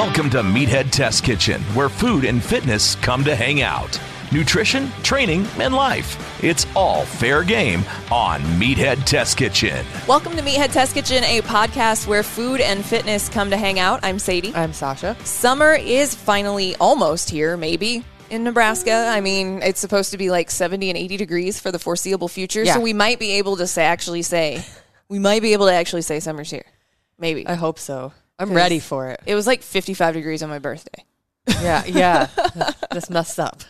Welcome to Meathead Test Kitchen, where food and fitness come to hang out. Nutrition, training, and life. It's all fair game on Meathead Test Kitchen. Welcome to Meathead Test Kitchen, a podcast where food and fitness come to hang out. I'm Sadie. I'm Sausha. Summer is finally almost here, maybe. In Nebraska, I mean, it's supposed to be like 70 and 80 degrees for the foreseeable future. Yeah. So we might be able to say, actually say, we might be able to actually say summer's here. Maybe. I hope so. I'm ready for it. It was like 55 degrees on my birthday. Yeah, yeah. That's messed up.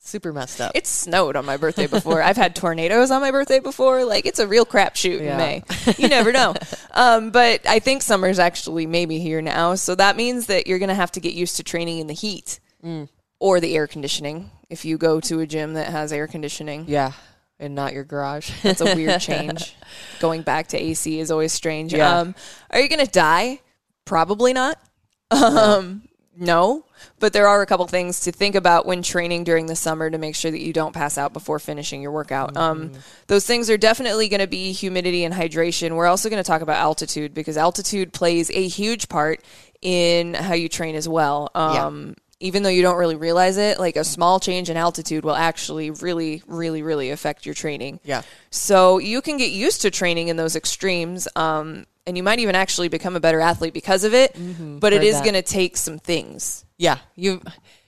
Super messed up. It snowed on my birthday before. I've had tornadoes on my birthday before. Like it's a real crapshoot Yeah. in May. You never know. um, but I think summer's actually maybe here now. So that means that you're going to have to get used to training in the heat Mm. or the air conditioning. If you go to a gym that has air conditioning, yeah, and not your garage. it's a weird change. Going back to AC is always strange. Yeah. Um, are you going to die? Probably not. Um, no, but there are a couple things to think about when training during the summer to make sure that you don't pass out before finishing your workout. Um, those things are definitely going to be humidity and hydration. We're also going to talk about altitude because altitude plays a huge part in how you train as well. Um, Even though you don't really realize it, like a small change in altitude will actually really, really, really affect your training. Yeah. So you can get used to training in those extremes, um, and you might even actually become a better athlete because of it. But it is going to take some things. Yeah, you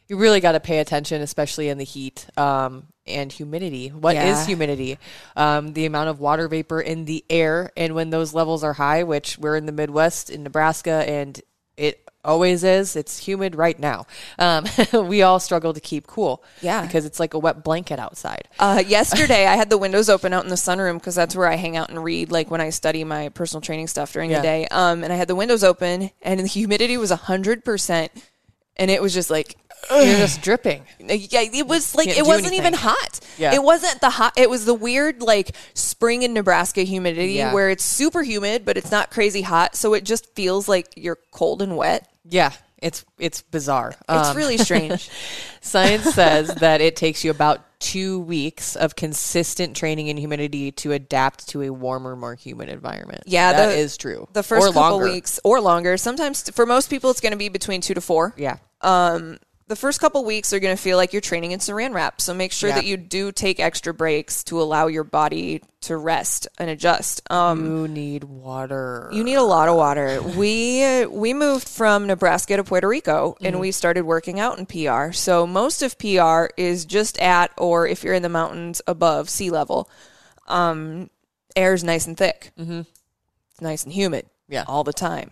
you really got to pay attention, especially in the heat um, and humidity. What is Yeah. humidity? Um, the amount of water vapor in the air, and when those levels are high, which we're in the Midwest in Nebraska, and it always is. It's humid right now. Um, we all struggle to keep cool. Yeah. because it's like a wet blanket outside. Uh, yesterday, I had the windows open out in the sunroom because that's where I hang out and read, like when I study my personal training stuff during Yeah. the day. Um, and I had the windows open, and the humidity was hundred percent, and it was just like You're just dripping. Yeah, it was like it wasn't anything. even hot. Yeah. It wasn't the hot. It was the weird like spring in Nebraska humidity Yeah. where it's super humid but it's not crazy hot, so it just feels like you're cold and wet. Yeah, it's it's bizarre. It's Um, really strange. Science says that it takes you about two weeks of consistent training in humidity to adapt to a warmer, more humid environment. Yeah, that the- is true. the first Or couple longer. weeks or longer. Sometimes for most people it's going to be between 2 to 4. Yeah. The first couple weeks are going to feel like you're training in saran wrap. So make sure Yeah. that you do take extra breaks to allow your body to rest and adjust. Um You need water. You need a lot of water. We we moved from Nebraska to Puerto Rico and we started working out in PR. So most of PR is just at or if you're in the mountains above sea level. Um, air's nice and thick. Mm-hmm. It's nice and humid. Yeah. all the time.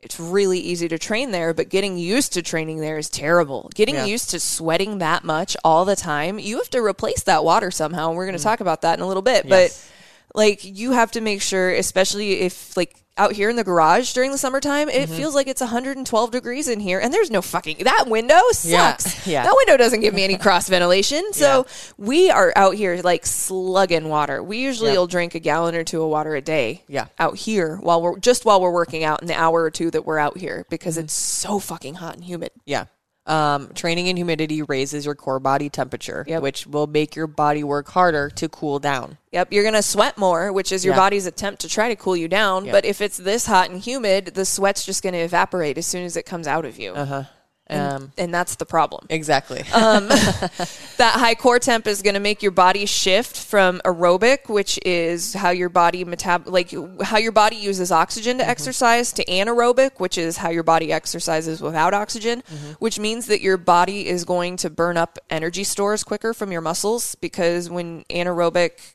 It's really easy to train there, but getting used to training there is terrible. Getting Yeah. used to sweating that much all the time, you have to replace that water somehow. And we're going to talk about that in a little bit. Mm. Yes. But like you have to make sure especially if like out here in the garage during the summertime it feels like it's 112 degrees in here and there's no fucking that window sucks yeah. that window doesn't give me any cross ventilation so we are out here like slugging water we usually Yeah. will drink a gallon or two of water a day Yeah. out here while we're just while we're working out in the hour or two that we're out here because Mm-hmm. it's so fucking hot and humid Yeah. Um, training in humidity raises your core body temperature, Yep. which will make your body work harder to cool down. Yep, you're going to sweat more, which is your Yeah. body's attempt to try to cool you down. Yeah. But if it's this hot and humid, the sweat's just going to evaporate as soon as it comes out of you. Uh-huh. Um, and that's the problem. exactly. that high core temp is going to make your body shift from aerobic, which is how your body metab like how your body uses oxygen to exercise, to anaerobic, which is how your body exercises without oxygen, which means that your body is going to burn up energy stores quicker from your muscles because when anaerobic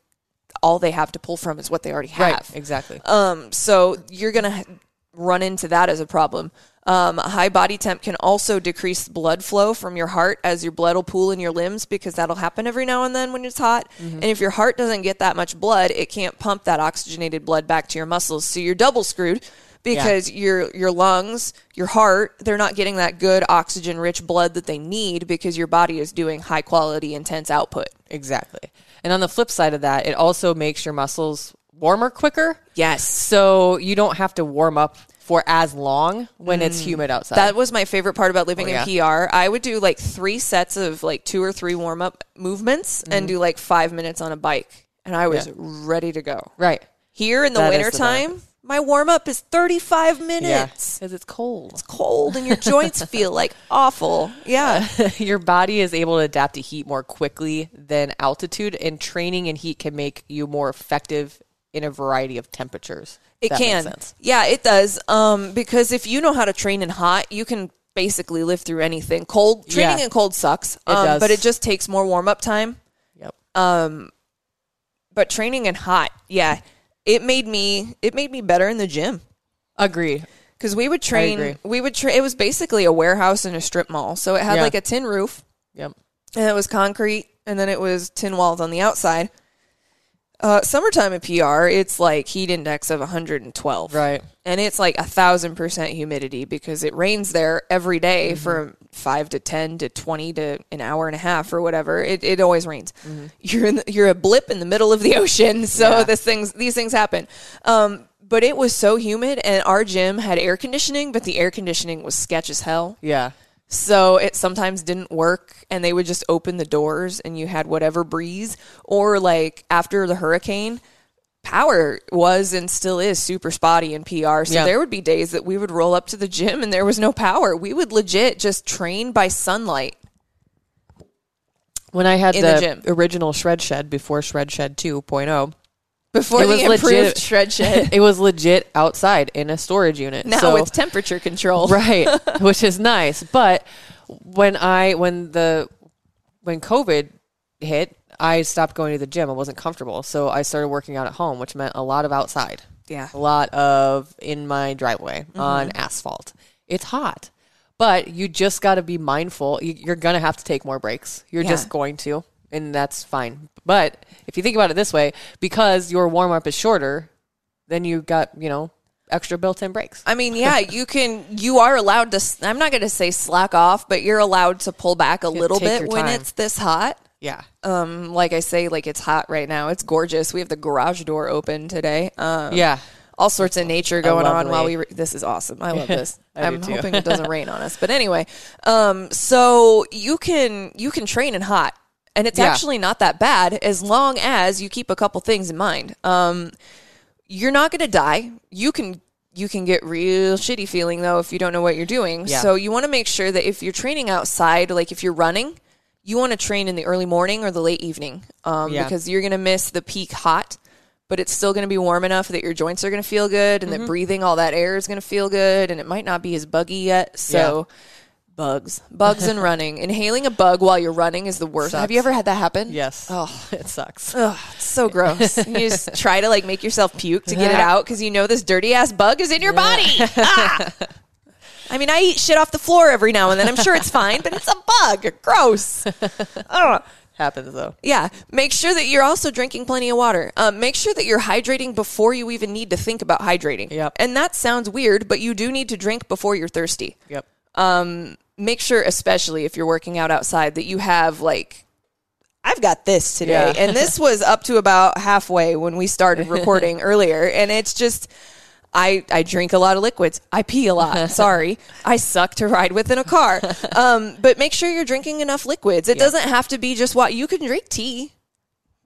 all they have to pull from is what they already have. right. Exactly. Um, so you're going to run into that as a problem. Um, high body temp can also decrease blood flow from your heart as your blood will pool in your limbs because that'll happen every now and then when it's hot. And if your heart doesn't get that much blood, it can't pump that oxygenated blood back to your muscles. So you're double screwed because your your lungs, your heart, they're not getting that good oxygen rich blood that they need because your body is doing high quality intense output. Exactly. And on the flip side of that, it also makes your muscles warmer quicker. Yes. So you don't have to warm up for as long when it's humid outside. That was my favorite part about living Oh, in PR. I would do like three sets of like two or three warm up movements and do like five minutes on a bike. And I was Mm-hmm. Yeah. ready to go. right. Here in the That is the wintertime, my warm up is 35 minutes. Because it's cold. It's cold and your joints feel like awful. Yeah. your body is able to adapt to heat more quickly than altitude, and training in heat can make you more effective in a variety of temperatures. It can. Yeah, it does. Um, because if you know how to train in hot, you can basically live through anything. Cold training Yeah. in cold sucks. It um, does. but it just takes more warm up time. Yep. Um, But training in hot, yeah, it made me it made me better in the gym. Agreed. Because we would train, agree. we would train. It was basically a warehouse in a strip mall. So it had Yeah. like a tin roof, Yep. and it was concrete, and then it was tin walls on the outside. Uh, summertime at PR, it's like heat index of 112, Right. And it's like a thousand percent humidity because it rains there every day Mm-hmm. from five to ten to twenty to an hour and a half or whatever. It, it always rains. You're in the, you're a blip in the middle of the ocean, so Mm-hmm. Yeah. this things these things happen. Um, but it was so humid, and our gym had air conditioning, but the air conditioning was sketch as hell. Yeah. So it sometimes didn't work and they would just open the doors and you had whatever breeze or like after the hurricane power was and still is super spotty in PR. So Yeah. there would be days that we would roll up to the gym and there was no power. We would legit just train by sunlight. When I had the the, gym. original Shred Shed before Shred Shed 2.0, Before It the was improved legit. shred shed. it was legit outside in a storage unit. now so, with temperature control. right, which is nice. But when I when the when COVID hit, I stopped going to the gym. I wasn't comfortable, so I started working out at home, which meant a lot of outside. Yeah. a lot of in my driveway mm-hmm. on asphalt. It's hot, but you just got to be mindful. You- You're gonna have to take more breaks. You're Yeah. just going to, and that's fine. But if you think about it this way, because your warm up is shorter, then you got you know extra built in breaks. I mean, yeah, you can. You are allowed to. I'm not going to say slack off, but you're allowed to pull back a little bit when time. it's this hot. Yeah. Um, like I say, like it's hot right now. It's gorgeous. We have the garage door open today. Um, Yeah. all sorts of nature going on while we. Re- this is awesome. I love this. I I'm hoping it doesn't rain on us. But anyway, um, so you can you can train in hot, and it's Yeah. actually not that bad as long as you keep a couple things in mind. Um, you're not going to die. You can you can get real shitty feeling though if you don't know what you're doing. Yeah. So you want to make sure that if you're training outside, like if you're running, you want to train in the early morning or the late evening, um, Yeah. because you're going to miss the peak hot. But it's still going to be warm enough that your joints are going to feel good, and Mm-hmm. that breathing all that air is going to feel good, and it might not be as buggy yet. So, bugs, bugs, and running. Inhaling a bug while you're running is the worst. Have you ever had that happen? Yes. Oh, it sucks. Ugh, it's so gross. you just try to like make yourself puke to get it out because you know this dirty ass bug is in your body. Ah! I mean, I eat shit off the floor every now and then. I'm sure it's fine, but it's a bug. Gross. Ugh. Happens though. Yeah. Make sure that you're also drinking plenty of water. Um, make sure that you're hydrating before you even need to think about hydrating. Yep. And that sounds weird, but you do need to drink before you're thirsty Yep. Make sure, especially if you're working out outside, that you have like, I've got this today. Yeah. and this was up to about halfway when we started recording earlier. And it's just, I, I drink a lot of liquids. I pee a lot. Sorry. I suck to ride with in a car. Um, but make sure you're drinking enough liquids. It doesn't have to be just what you can drink tea.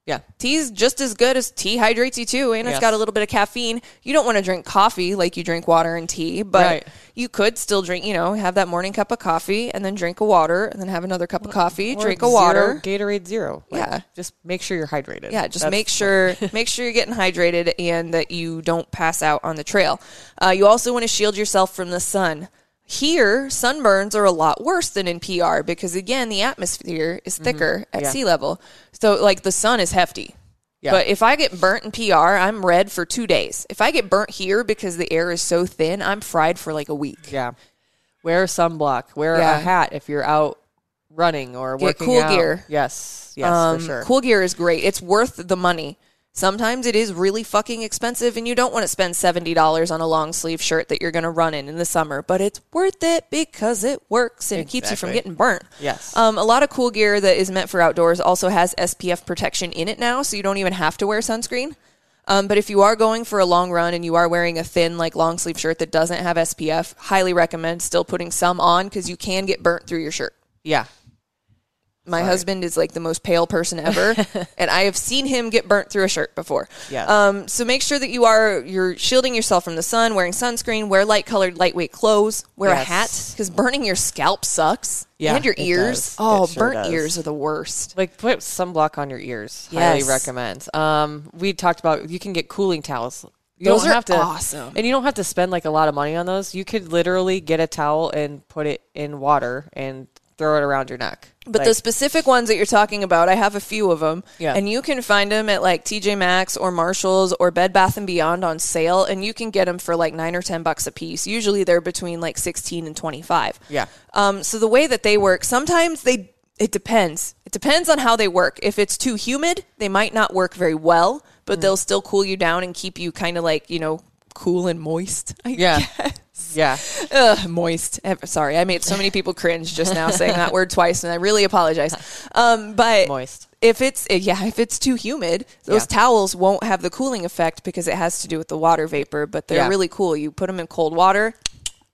Yeah. Tea's just as good as tea hydrates you too, and it's Yes. got a little bit of caffeine. You don't want to drink coffee like you drink water and tea, but Right. you could still drink, you know, have that morning cup of coffee and then drink a water and then have another cup of coffee, Or drink a zero water. Gatorade zero. Like, Yeah. Just make sure you're hydrated. Yeah, just That's- make sure make sure you're getting hydrated and that you don't pass out on the trail. Uh, you also want to shield yourself from the sun. Here, sunburns are a lot worse than in PR because again, the atmosphere is thicker at Mm-hmm. Yeah. sea level. So like the sun is hefty. Yeah. But if I get burnt in PR, I'm red for two days. If I get burnt here because the air is so thin, I'm fried for like a week. Yeah. Wear sunblock. Wear Yeah. a hat if you're out running or Get working cool out. gear. Yes. Yes, Um, for sure. Cool gear is great. It's worth the money. Sometimes it is really fucking expensive, and you don't want to spend seventy dollars on a long sleeve shirt that you're going to run in in the summer. But it's worth it because it works and it keeps you from getting burnt. Yes. Um, a lot of cool gear that is meant for outdoors also has SPF protection in it now, so you don't even have to wear sunscreen. Um, but if you are going for a long run and you are wearing a thin, like long sleeve shirt that doesn't have SPF, highly recommend still putting some on because you can get burnt through your shirt. yeah. My husband is like the most pale person ever, and I have seen him get burnt through a shirt before. Yes. Um, so make sure that you are you're shielding yourself from the sun, wearing sunscreen, wear light colored, lightweight clothes, wear a hat because burning your scalp sucks. Yeah, and your ears. Oh, sure burnt does. ears are the worst. Like put sunblock on your ears. Yes. Highly Yes. recommend. Um, we talked about you can get cooling towels. You Those don't are have to, awesome. and you don't have to spend like a lot of money on those. You could literally get a towel and put it in water and throw it around your neck. But Like, the specific ones that you're talking about, I have a few of them, Yeah. and you can find them at like TJ Maxx or Marshalls or Bed Bath and Beyond on sale, and you can get them for like nine or ten bucks a piece. Usually they're between like sixteen and twenty five. Yeah. Um. So the way that they work, sometimes they it depends. It depends on how they work. If it's too humid, they might not work very well, Mm. but they'll still cool you down and keep you kind of like you know cool and moist. I yeah, yeah, Ugh, moist. Sorry, I made so many people cringe just now saying that word twice, and I really apologize. Um, but Moist. If it's eh, yeah, if it's too humid, those Yeah. towels won't have the cooling effect because it has to do with the water vapor. But they're Yeah. really cool. You put them in cold water,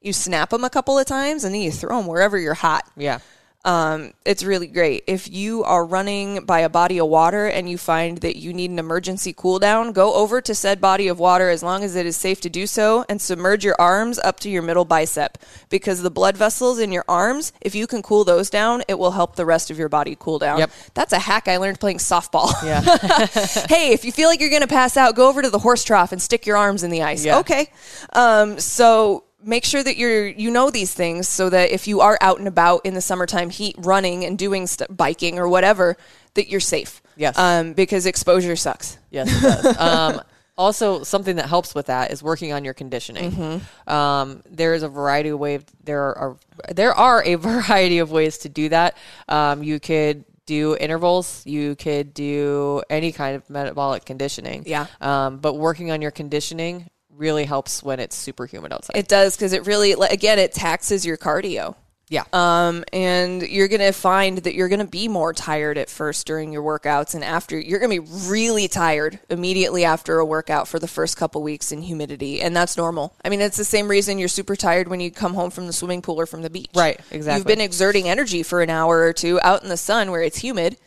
you snap them a couple of times, and then you throw them wherever you're hot. yeah. Um, it's really great. If you are running by a body of water and you find that you need an emergency cool down, go over to said body of water as long as it is safe to do so and submerge your arms up to your middle bicep because the blood vessels in your arms, if you can cool those down, it will help the rest of your body cool down. Yep. That's a hack I learned playing softball. Yeah. hey, if you feel like you're going to pass out, go over to the horse trough and stick your arms in the ice. Yeah. Okay. Um, so make sure that you're you know these things so that if you are out and about in the summertime heat running and doing st- biking or whatever that you're safe. Yes. Um, because exposure sucks. Yes, it does. um, also, something that helps with that is working on your conditioning. Mm-hmm. Um, there is a variety of ways. There are there are a variety of ways to do that. Um, you could do intervals. You could do any kind of metabolic conditioning. Yeah. Um, but working on your conditioning really helps when it's super humid outside. It does because it really again it taxes your cardio. yeah. Um, and you're going to find that you're going to be more tired at first during your workouts and after you're going to be really tired immediately after a workout for the first couple weeks in humidity and that's normal. I mean, it's the same reason you're super tired when you come home from the swimming pool or from the beach. Right, exactly. You've been exerting energy for an hour or two out in the sun where it's humid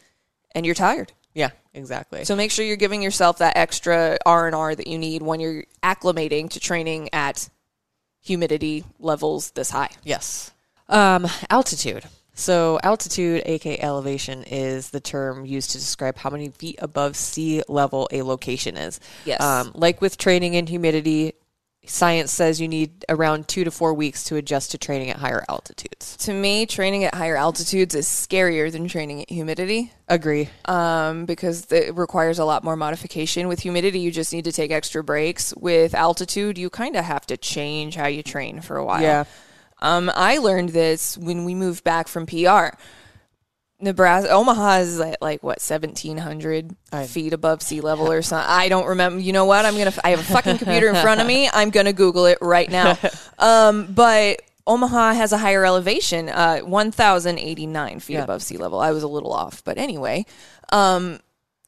and you're tired. yeah. Exactly. So make sure you're giving yourself that extra R&R that you need when you're acclimating to training at humidity levels this high. Yes. Um, altitude. So, altitude, aka elevation, is the term used to describe how many feet above sea level a location is. Yes. Um, like with training in humidity, science says you need around two to four weeks to adjust to training at higher altitudes. to me, training at higher altitudes is scarier than training at humidity Agree. um, because it requires a lot more modification. With humidity, you just need to take extra breaks. With altitude, you kind of have to change how you train for a while. Yeah. Um, I learned this when we moved back from PR. Nebraska, Omaha is at like what seventeen hundred feet above sea level or something. I don't remember. You know what? I'm gonna. I have a fucking computer in front of me. I'm gonna Google it right now. Um, but Omaha has a higher elevation, uh, one thousand eighty nine feet Yeah. above sea level. I was a little off, but anyway, um,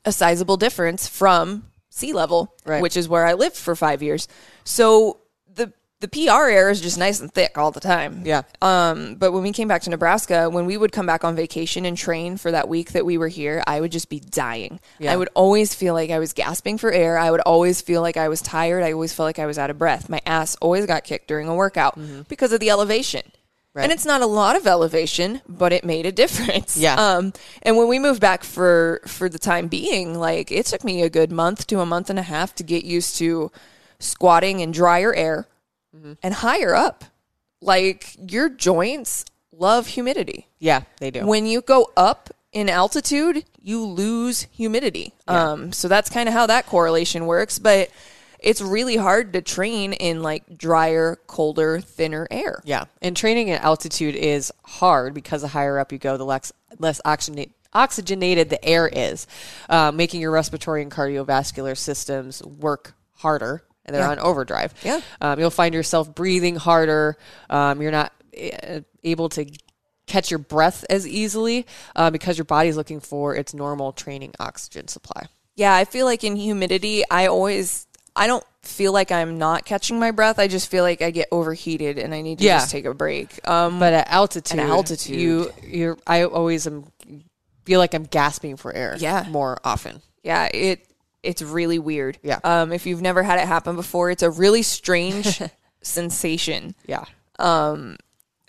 a sizable difference from sea level, Right. which is where I lived for five years. So the PR air is just nice and thick all the time. Yeah. Um, but when we came back to Nebraska, when we would come back on vacation and train for that week that we were here, I would just be dying. Yeah. I would always feel like I was gasping for air. I would always feel like I was tired. I always felt like I was out of breath. My ass always got kicked during a workout because of the elevation. Right. And it's not a lot of elevation, but it made a difference. Yeah. Um, and when we moved back for for the time being, like it took me a good month to a month and a half to get used to squatting in drier air and higher up. Like your joints love humidity. Yeah, they do. When you go up in altitude, you lose humidity. Um, so that's kind of how that correlation works. But it's really hard to train in like drier, colder, thinner air. Yeah, and training at altitude is hard because the higher up you go, the less less oxygenate, oxygenated the air is, uh, making your respiratory and cardiovascular systems work harder, and they're Yeah. on overdrive. Yeah. um, you'll find yourself breathing harder. Um, you're not uh, able to catch your breath as easily uh, because your body's looking for its normal training oxygen supply. Yeah, I feel like in humidity, I always, I don't feel like I'm not catching my breath. I just feel like I get overheated and I need to Yeah. just take a break. Um, But at altitude, At altitude. you you're I always am feel like I'm gasping for air. Yeah. more often. yeah, it it's really weird. Yeah. Um, if you've never had it happen before, it's a really strange sensation. Yeah, Um,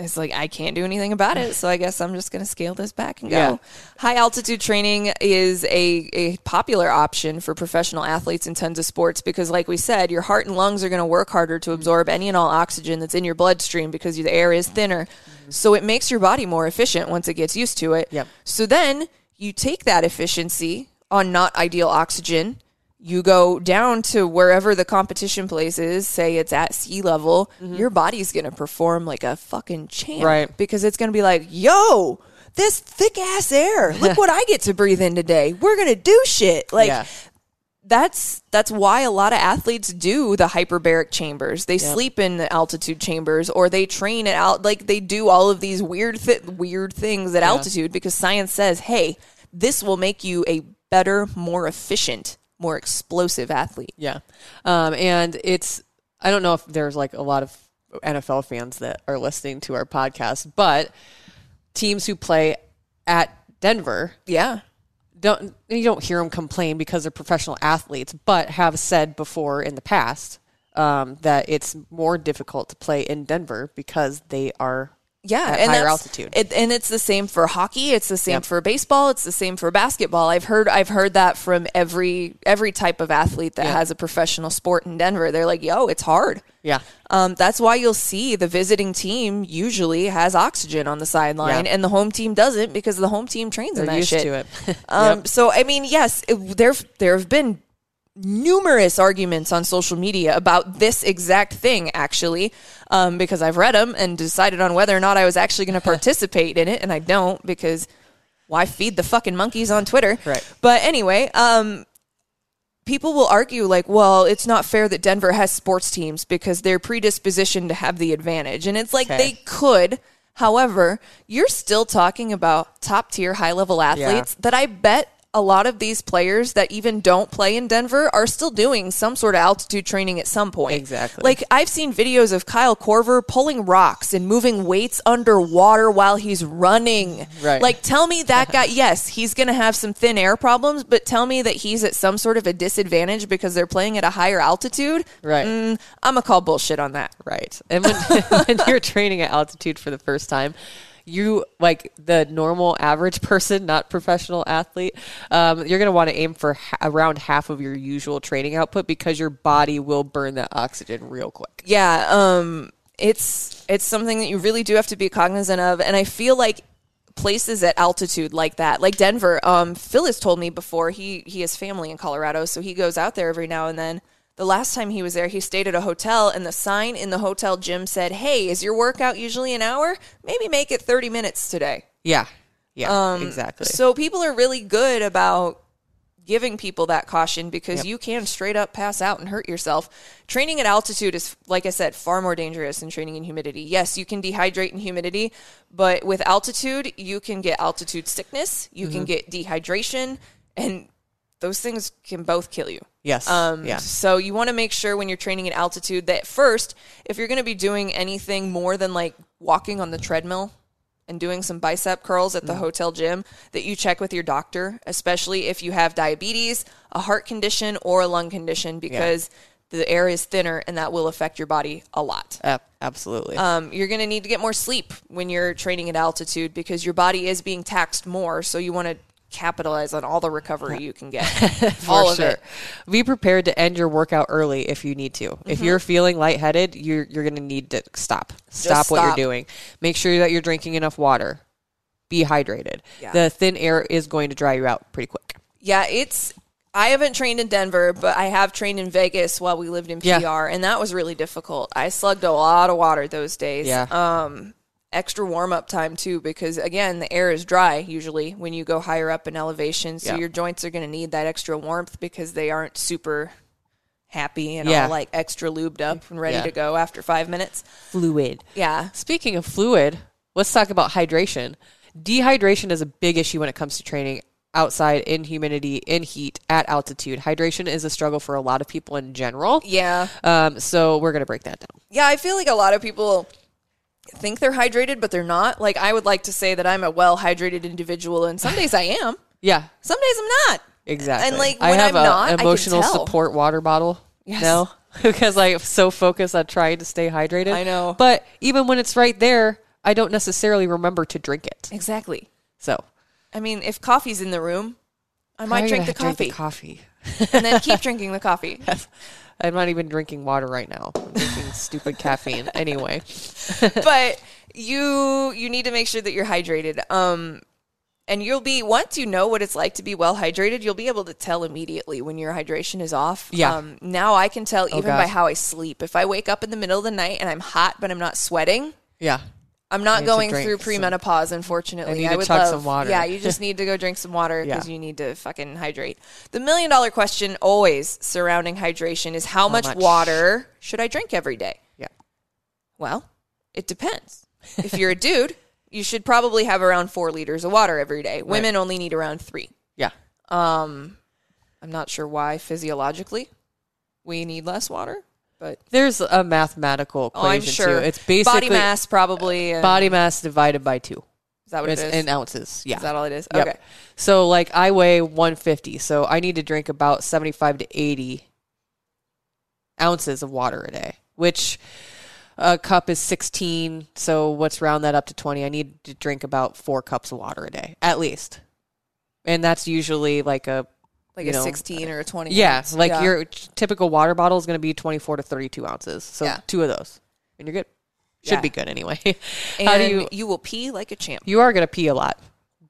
It's like I can't do anything about it, so I guess I'm just going to scale this back and go. Yeah. High altitude training is a, a popular option for professional athletes in tons of sports because, like we said, your heart and lungs are going to work harder to absorb any and all oxygen that's in your bloodstream because the air is thinner. So it makes your body more efficient once it gets used to it. Yep. So then you take that efficiency on not ideal oxygen. You go down to wherever the competition place is, say it's at sea level, mm-hmm. your body's going to perform like a fucking champ. Right. Because it's going to be like, yo, this thick ass air. Look what I get to breathe in today. We're going to do shit. Like, yeah, that's that's why a lot of athletes do the hyperbaric chambers. They sleep in the altitude chambers, or they train at out like they do all of these weird th- weird things at altitude because science says, hey, this will make you a better, more efficient, more explosive athlete. yeah. Um, and it's I don't know if there's like a lot of NFL fans that are listening to our podcast, but teams who play at Denver Yeah, don't you don't hear them complain because they're professional athletes, but have said before in the past um, that it's more difficult to play in Denver because they are yeah, at and higher altitude. It, and it's the same for hockey. It's the same Yep. for baseball. It's the same for basketball. I've heard I've heard that from every every type of athlete that Yeah. has a professional sport in Denver. They're like, "Yo, it's hard." yeah Um, that's why you'll see the visiting team usually has oxygen on the sideline, Yeah. and the home team doesn't because the home team trains in they're that used shit. to it. Um, So I mean, yes, there there have been numerous arguments on social media about this exact thing, actually, um, because I've read them and decided on whether or not I was actually going to participate in it, and I don't because why feed the fucking monkeys on Twitter? Right. But anyway, um, people will argue like, well, it's not fair that Denver has sports teams because they're predispositioned to have the advantage. And it's like Okay. they could. However, you're still talking about top tier high level athletes that I bet a lot of these players that even don't play in Denver are still doing some sort of altitude training at some point. Exactly. Like I've seen videos of Kyle Korver pulling rocks and moving weights underwater while he's running. Right. Like tell me that guy yes, he's going to have some thin air problems, but tell me that he's at some sort of a disadvantage because they're playing at a higher altitude. Right. Mm, I'm going to call bullshit on that. Right. And when, when you're training at altitude for the first time, you like the normal average person, not professional athlete, um, you're going to want to aim for ha- around half of your usual training output because your body will burn that oxygen real quick. Yeah, um, it's it's something that you really do have to be cognizant of, and I feel like places at altitude like that, like Denver. Um, told me before he he has family in Colorado, so he goes out there every now and then. The last time he was there, he stayed at a hotel, and the sign in the hotel gym said, "Hey, is your workout usually an hour? Maybe make it thirty minutes today." Yeah. Yeah. Um, exactly. So people are really good about giving people that caution because you can straight up pass out and hurt yourself. Training at altitude is, like I said, far more dangerous than training in humidity. Yes, you can dehydrate in humidity, but with altitude, you can get altitude sickness, you Mm-hmm. can get dehydration, and those things can both kill you. Yes. Um, yeah. So you want to make sure when you're training at altitude that first, if you're going to be doing anything more than like walking on the treadmill and doing some bicep curls at the Mm. hotel gym, that you check with your doctor, especially if you have diabetes, a heart condition, or a lung condition, because the air is thinner and that will affect your body a lot. Ab- absolutely. Um, you're going to need to get more sleep when you're training at altitude because your body is being taxed more. So you want to capitalize on all the recovery you can get. all of sure. it. Be prepared to end your workout early if you need to. Mm-hmm. If you're feeling lightheaded, you're you're going to need to stop. Stop what you're doing. Make sure that you're drinking enough water. Be hydrated. Yeah. The thin air is going to dry you out pretty quick. Yeah, it's. I haven't trained in Denver, but I have trained in Vegas while we lived in PR, Yeah. and that was really difficult. I slugged a lot of water those days. Yeah. Um, extra warm up time too, because again, the air is dry usually when you go higher up in elevation, so Yeah. your joints are going to need that extra warmth because they aren't super happy and Yeah. all like extra lubed up and ready Yeah. to go after five minutes. Fluid. Yeah. Speaking of fluid, let's talk about hydration. Dehydration is a big issue when it comes to training outside in humidity, in heat, at altitude. Hydration is a struggle for a lot of people in general. Yeah. Um, so we're going to break that down. Yeah, I feel like a lot of people think they're hydrated, but they're not. Like, I would like to say that I'm a well hydrated individual, and some days I am. Yeah, Some days I'm not. exactly. And, like, I when have I'm a not, I emotional support water bottle Yes. now because I'm so focused on trying to stay hydrated. I know. But even when it's right there, I don't necessarily remember to drink it. Exactly. So I mean, if coffee's in the room, I might drink the gonna coffee coffee. and then keep drinking the coffee. I'm not even drinking water right now. I'm drinking stupid caffeine. Anyway, but you you need to make sure that you're hydrated. Um and you'll be once you know what it's like to be well hydrated, you'll be able to tell immediately when your hydration is off. Yeah. Oh, Um, now I can tell even by how I sleep. If I wake up in the middle of the night and I'm hot but I'm not sweating, yeah. I'm not going through some- premenopause, unfortunately. I need to would love, some water. Yeah, you just need to go drink some water because Yeah. you need to fucking hydrate. The million dollar question always surrounding hydration is how, much, much? water should I drink every day? Yeah. Well, it depends. if you're a dude, you should probably have around four liters of water every day. Women only need around three. Yeah. Um, I'm not sure why physiologically we need less water, but There's a mathematical oh, I'm equation sure too. It's basically body mass probably. And, body mass divided by two. is that what It's it is? in ounces. Yeah. Is that all it is? Yep. Okay. So like I weigh 150, so I need to drink about 75 to 80 ounces of water a day, which a cup is 16. So let's round that up to 20. I need to drink about four cups of water a day, at least. And that's usually like a like you a know, 16 or a 20. yeah, ounce. like Yeah. your typical water bottle is going to be 24 to 32 ounces. So Yeah. two of those, and you're good. Should Yeah. be good anyway. And How do you? you will pee like a champ. You are going to pee a lot,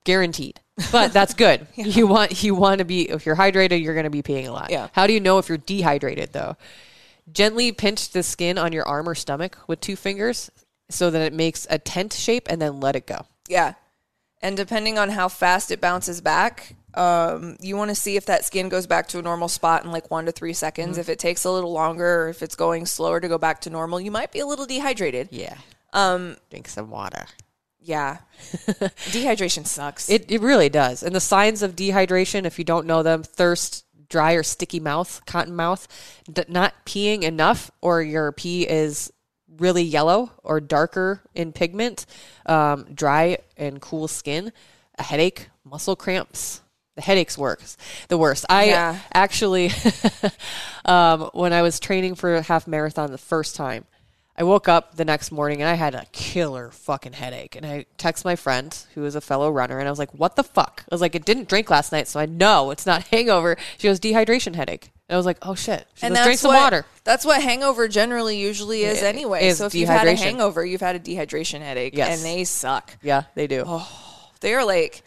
guaranteed. But that's good. You want you want to be if you're hydrated, you're going to be peeing a lot. Yeah. How do you know if you're dehydrated though? Gently pinch the skin on your arm or stomach with two fingers so that it makes a tent shape, and then let it go. Yeah. And depending on how fast it bounces back, um, you want to see if that skin goes back to a normal spot in like one to three seconds. Mm-hmm. If it takes a little longer or if it's going slower to go back to normal, you might be a little dehydrated. Yeah. Um, Drink some water. yeah. Dehydration sucks. It it really does. And the signs of dehydration, if you don't know them, thirst, dry or sticky mouth, cotton mouth, d- not peeing enough, or your pee is really yellow or darker in pigment, um, dry and cool skin, a headache, muscle cramps. The headaches works the worst. I Yeah. actually, um, when I was training for a half marathon the first time, I woke up the next morning and I had a killer fucking headache. And I text my friend who is a fellow runner and I was like, what the fuck? I was like, it didn't drink last night, so I know it's not hangover. She goes, dehydration headache. And I was like, oh shit. She and goes, drink some what, water. That's what hangover generally usually is anyway. is so if you've had a hangover, you've had a dehydration headache, Yes. and they suck. Yeah, they do. They're like,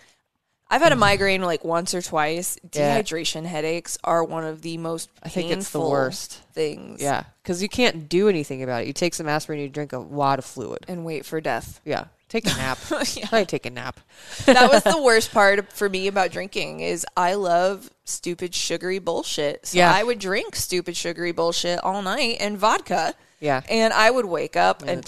I've had a mm-hmm. migraine like once or twice. Yeah. Dehydration headaches are one of the most I think it's the painful worst. things. Yeah, because you can't do anything about it. You take some aspirin, you drink a lot of fluid. And wait for death. Yeah, take a nap. Yeah. I take a nap. that was the worst part for me about drinking is I love stupid sugary bullshit. So Yeah. I would drink stupid sugary bullshit all night and vodka. Yeah. And I would wake up and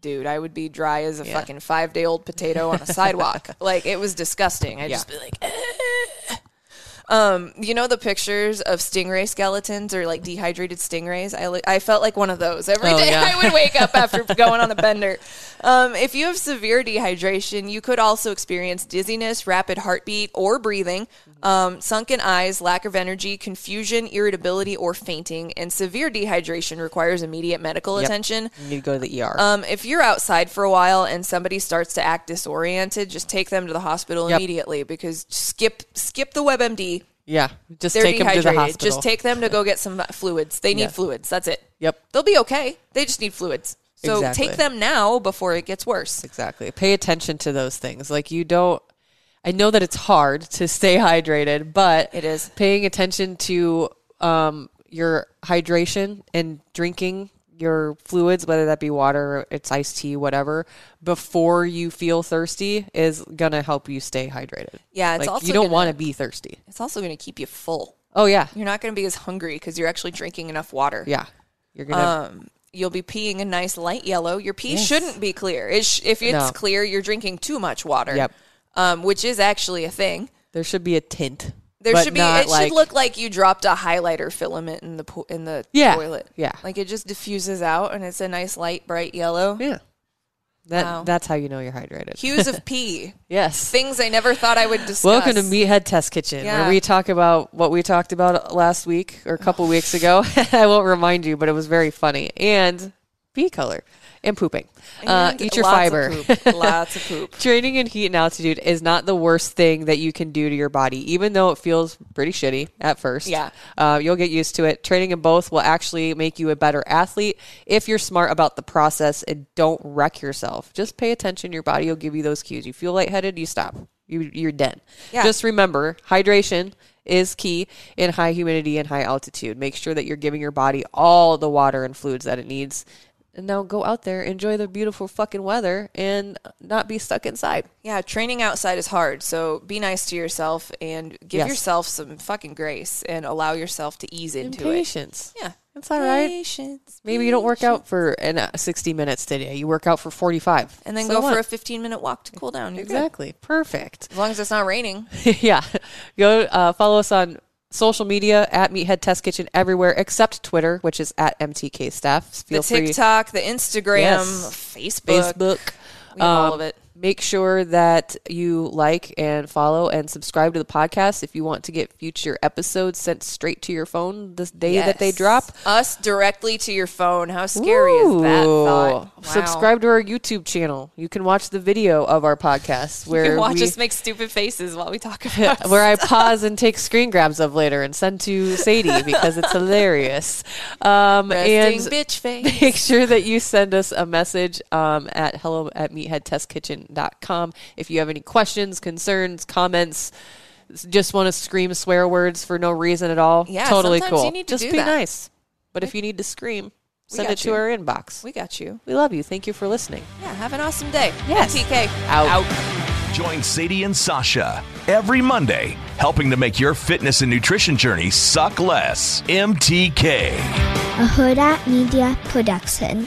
dude, I would be dry as a Yeah. fucking 5-day-old potato on a sidewalk. like it was disgusting. I'd Yeah. just be like "Eh." Um, you know the pictures of stingray skeletons or like dehydrated stingrays. I li- I felt like one of those every day. Oh, yeah. I would wake up after going on a bender. Um, if you have severe dehydration, you could also experience dizziness, rapid heartbeat, or breathing, um, sunken eyes, lack of energy, confusion, irritability, or fainting. And severe dehydration requires immediate medical Yep. attention. You need to go to the ER. Um, if you're outside for a while and somebody starts to act disoriented, just take them to the hospital Yep. immediately because skip skip the WebMD. Yeah, just They're take them to the hospital. Just take them to go get some fluids. They need Yeah. fluids. That's it. Yep. They'll be okay. They just need fluids. So Exactly. take them now before it gets worse. Exactly. Pay attention to those things. Like you don't I know that it's hard to stay hydrated, but It is. paying attention to um, your hydration and drinking your fluids, whether that be water, it's iced tea, whatever, before you feel thirsty is gonna help you stay hydrated. Yeah, it's like also you don't want to be thirsty. It's also going to keep you full. Oh yeah, You're not going to be as hungry because you're actually drinking enough water. yeah. You're gonna Um, you'll be peeing a nice light yellow. Your pee Yes. shouldn't be clear. It sh- if it's No. clear, you're drinking too much water. Yep. Um, which is actually a thing. there should be a tint. There should be. It like- should look like you dropped a highlighter filament in the po- in the Yeah, toilet. yeah. like it just diffuses out and it's a nice light bright yellow. Yeah. That Wow. that's how you know you're hydrated. Hues of pee. yes. Things I never thought I would discuss. Welcome to Meathead Test Kitchen, Yeah. where we talk about what we talked about last week or a couple weeks ago. I won't remind you, but it was very funny. And bee color and pooping. uh, And eat your lots fiber. Of poop. Lots of poop. Training in heat and altitude is not the worst thing that you can do to your body, even though it feels pretty shitty at first. Yeah. Uh, you'll get used to it. Training in both will actually make you a better athlete if you're smart about the process and don't wreck yourself. Just pay attention. Your body will give you those cues. You feel lightheaded, you stop. You, you're dead. Yeah. Just remember hydration is key in high humidity and high altitude. Make sure that you're giving your body all the water and fluids that it needs. And now go out there, enjoy the beautiful fucking weather, and not be stuck inside. Yeah, training outside is hard. So be nice to yourself and give Yes. yourself some fucking grace and allow yourself to ease into it. patience. Yeah, It's all right. Patience. Maybe you don't work out for an, uh, 60 minutes today. You work out for 45. and then So go what? for a 15 minute walk to cool down. You're good. Exactly. Perfect. As long as it's not raining. yeah. Go uh, follow us on social media at Meathead Test Kitchen everywhere except Twitter, which is at MTK Staff. Feel the free. TikTok, the Instagram, Yes. Facebook. Facebook. We have all Um, of it. Make sure that you like and follow and subscribe to the podcast if you want to get future episodes sent straight to your phone the day that they drop. Us directly to your phone. How scary is that Ooh. Wow. Subscribe to our YouTube channel. You can watch the video of our podcast where You can watch we, us make stupid faces while we talk about it. where I pause and take screen grabs of later and send to Sadie because it's hilarious. Um, and bitch face. make sure that you send us a message um, at hello at meatheadtestkitchen.com if you have any questions, concerns, comments. Just want to scream swear words for no reason at all. Yeah, totally cool. you need to Just do be that. nice. But if you need to scream, send got it to our inbox. We got you. We love you. Thank you for listening. Yeah, have an awesome day. Yes. MTK. Out. Join Sadie and Sausha every Monday, helping to make your fitness and nutrition journey suck less. MTK. a Hurrdat Media Production.